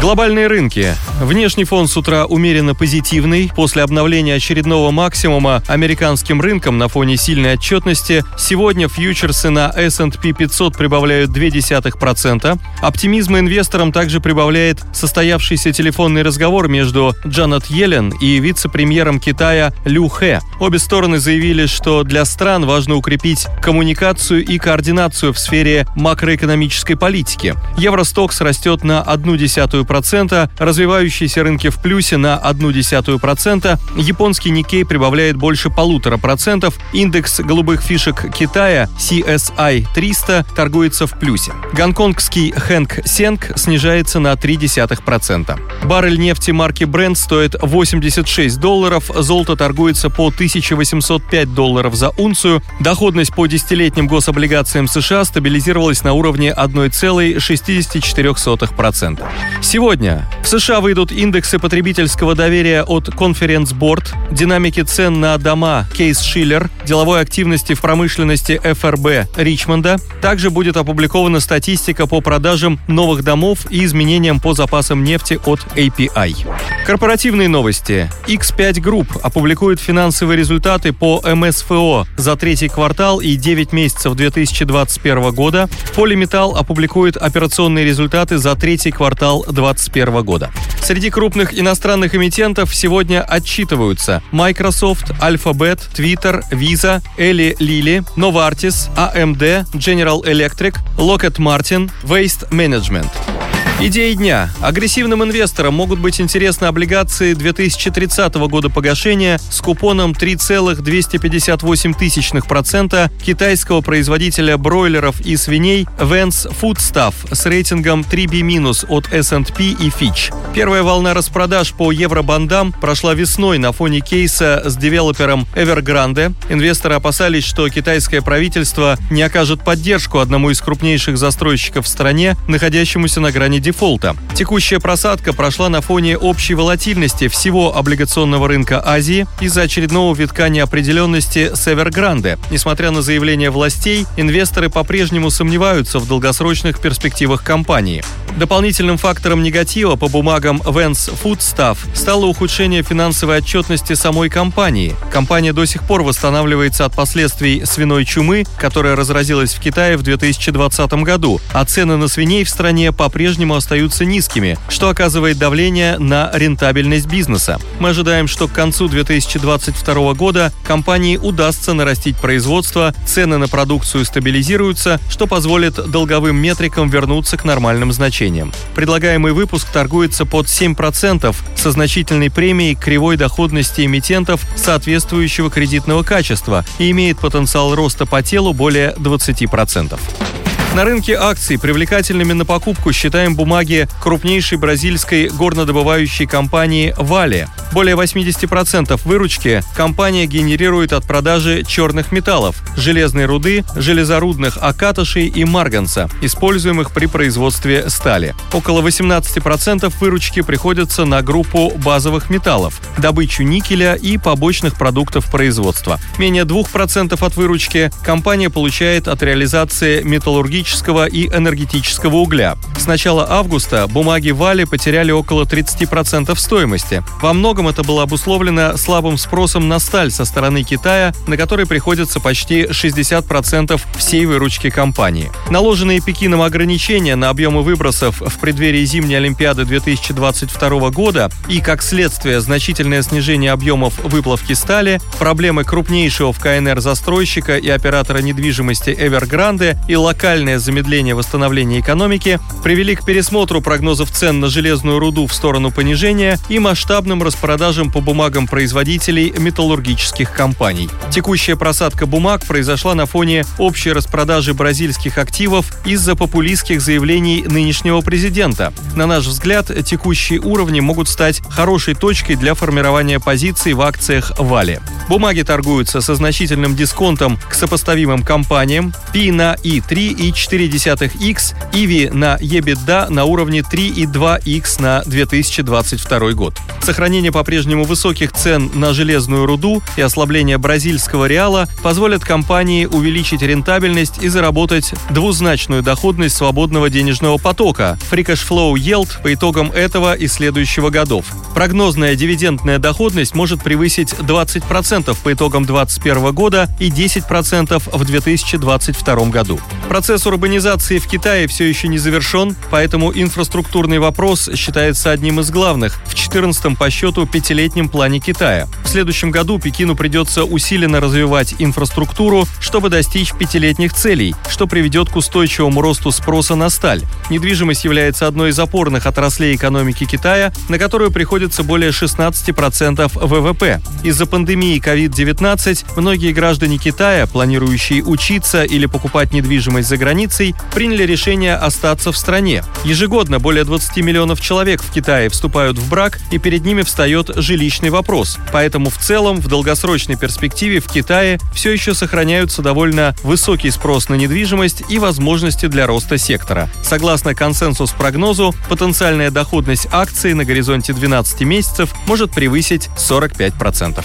Глобальные рынки. Внешний фон с утра умеренно позитивный. После обновления очередного максимума американским рынком на фоне сильной отчетности сегодня фьючерсы на S&P 500 прибавляют 0,2%. Оптимизма инвесторам также прибавляет состоявшийся телефонный разговор между Джанет Йеллен и вице-премьером Китая Лю Хэ. Обе стороны заявили, что для стран важно укрепить коммуникацию и координацию в сфере макроэкономической политики. Евростокс растет на 0,1%, 0,1%, развивающиеся рынки в плюсе на 0,1%, японский Никей прибавляет больше полутора процентов, индекс голубых фишек Китая CSI 300 торгуется в плюсе. Гонконгский Хэнк Сенг снижается на 0,3%. Баррель нефти марки Brent стоит 86 долларов, золото торгуется по 1805 долларов за унцию, доходность по десятилетним гособлигациям США стабилизировалась на уровне 1,64%. Сегодня в США выйдут индексы потребительского доверия от Conference Board, динамики цен на дома Кейс Шиллер, деловой активности в промышленности ФРБ Ричмонда. Также будет опубликована статистика по продажам новых домов и изменениям по запасам нефти от API. Корпоративные новости. X5 Group опубликует финансовые результаты по МСФО за третий квартал и 9 месяцев 2021 года. Polymetal опубликует операционные результаты за третий квартал 2021 2021 года. Среди крупных иностранных эмитентов сегодня отчитываются Microsoft, Alphabet, Twitter, Visa, Eli Lilly, Novartis, AMD, General Electric, Lockheed Martin, Waste Management. Идеи дня. Агрессивным инвесторам могут быть интересны облигации 2030 года погашения с купоном 3,258% китайского производителя бройлеров и свиней Vance Foodstuff с рейтингом 3B- от S&P и Fitch. Первая волна распродаж по евробандам прошла весной на фоне кейса с девелопером Evergrande. Инвесторы опасались, что китайское правительство не окажет поддержку одному из крупнейших застройщиков в стране, находящемуся на грани дефолта. Текущая просадка прошла на фоне общей волатильности всего облигационного рынка Азии из-за очередного витка неопределенности с Evergrande. Несмотря на заявления властей, инвесторы по-прежнему сомневаются в долгосрочных перспективах компании. Дополнительным фактором негатива по бумагам Vance Foodstuff стало ухудшение финансовой отчетности самой компании. Компания до сих пор восстанавливается от последствий свиной чумы, которая разразилась в Китае в 2020 году, а цены на свиней в стране по-прежнему остаются низкими, что оказывает давление на рентабельность бизнеса. Мы ожидаем, что к концу 2022 года компании удастся нарастить производство, цены на продукцию стабилизируются, что позволит долговым метрикам вернуться к нормальным значениям. Предлагаемый выпуск торгуется под 7% со значительной премией кривой доходности эмитентов соответствующего кредитного качества и имеет потенциал роста по телу более 20%. На рынке акций привлекательными на покупку считаем бумаги крупнейшей бразильской горнодобывающей компании «Вали». Более 80% выручки компания генерирует от продажи черных металлов – железной руды, железорудных акатышей и марганца, используемых при производстве стали. Около 18% выручки приходится на группу базовых металлов, добычу никеля и побочных продуктов производства. Менее 2% от выручки компания получает от реализации металлургического и энергетического угля. С начала августа бумаги Вали потеряли около 30% стоимости. Во многом это было обусловлено слабым спросом на сталь со стороны Китая, на который приходится почти 60% всей выручки компании. Наложенные Пекином ограничения на объемы выбросов в преддверии зимней Олимпиады 2022 года и, как следствие, значительное снижение объемов выплавки стали, проблемы крупнейшего в КНР застройщика и оператора недвижимости Evergrande и локальное замедление восстановления экономики привели к пересмотру прогнозов цен на железную руду в сторону понижения и масштабным распространением продажам по бумагам производителей металлургических компаний. Текущая просадка бумаг произошла на фоне общей распродажи бразильских активов из-за популистских заявлений нынешнего президента. На наш взгляд, текущие уровни могут стать хорошей точкой для формирования позиций в акциях Вали. Бумаги торгуются со значительным дисконтом к сопоставимым компаниям P на I3 и 4x, IVI на EBITDA на уровне 3,2x на 2022 год. Сохранение по-прежнему высоких цен на железную руду и ослабление бразильского реала позволят компании увеличить рентабельность и заработать двузначную доходность свободного денежного потока – Free Cash Flow Yield по итогам этого и следующего годов. Прогнозная дивидендная доходность может превысить 20% по итогам 2021 года и 10% в 2022 году. Процесс урбанизации в Китае все еще не завершен, поэтому инфраструктурный вопрос считается одним из главных в 14-м по счету пятилетнем плане Китая. В следующем году Пекину придется усиленно развивать инфраструктуру, чтобы достичь пятилетних целей, что приведет к устойчивому росту спроса на сталь. Недвижимость является одной из опорных отраслей экономики Китая, на которую приходится более 16% ВВП. Из-за пандемии COVID-19 многие граждане Китая, планирующие учиться или покупать недвижимость за границей, приняли решение остаться в стране. Ежегодно более 20 миллионов человек в Китае вступают в брак, и перед ними встает жилищный вопрос. Поэтому в целом в долгосрочной перспективе в Китае все еще сохраняются довольно высокий спрос на недвижимость и возможности для роста сектора. Согласно консенсус-прогнозу, потенциальная доходность акций на горизонте 12 месяцев может превысить 45%.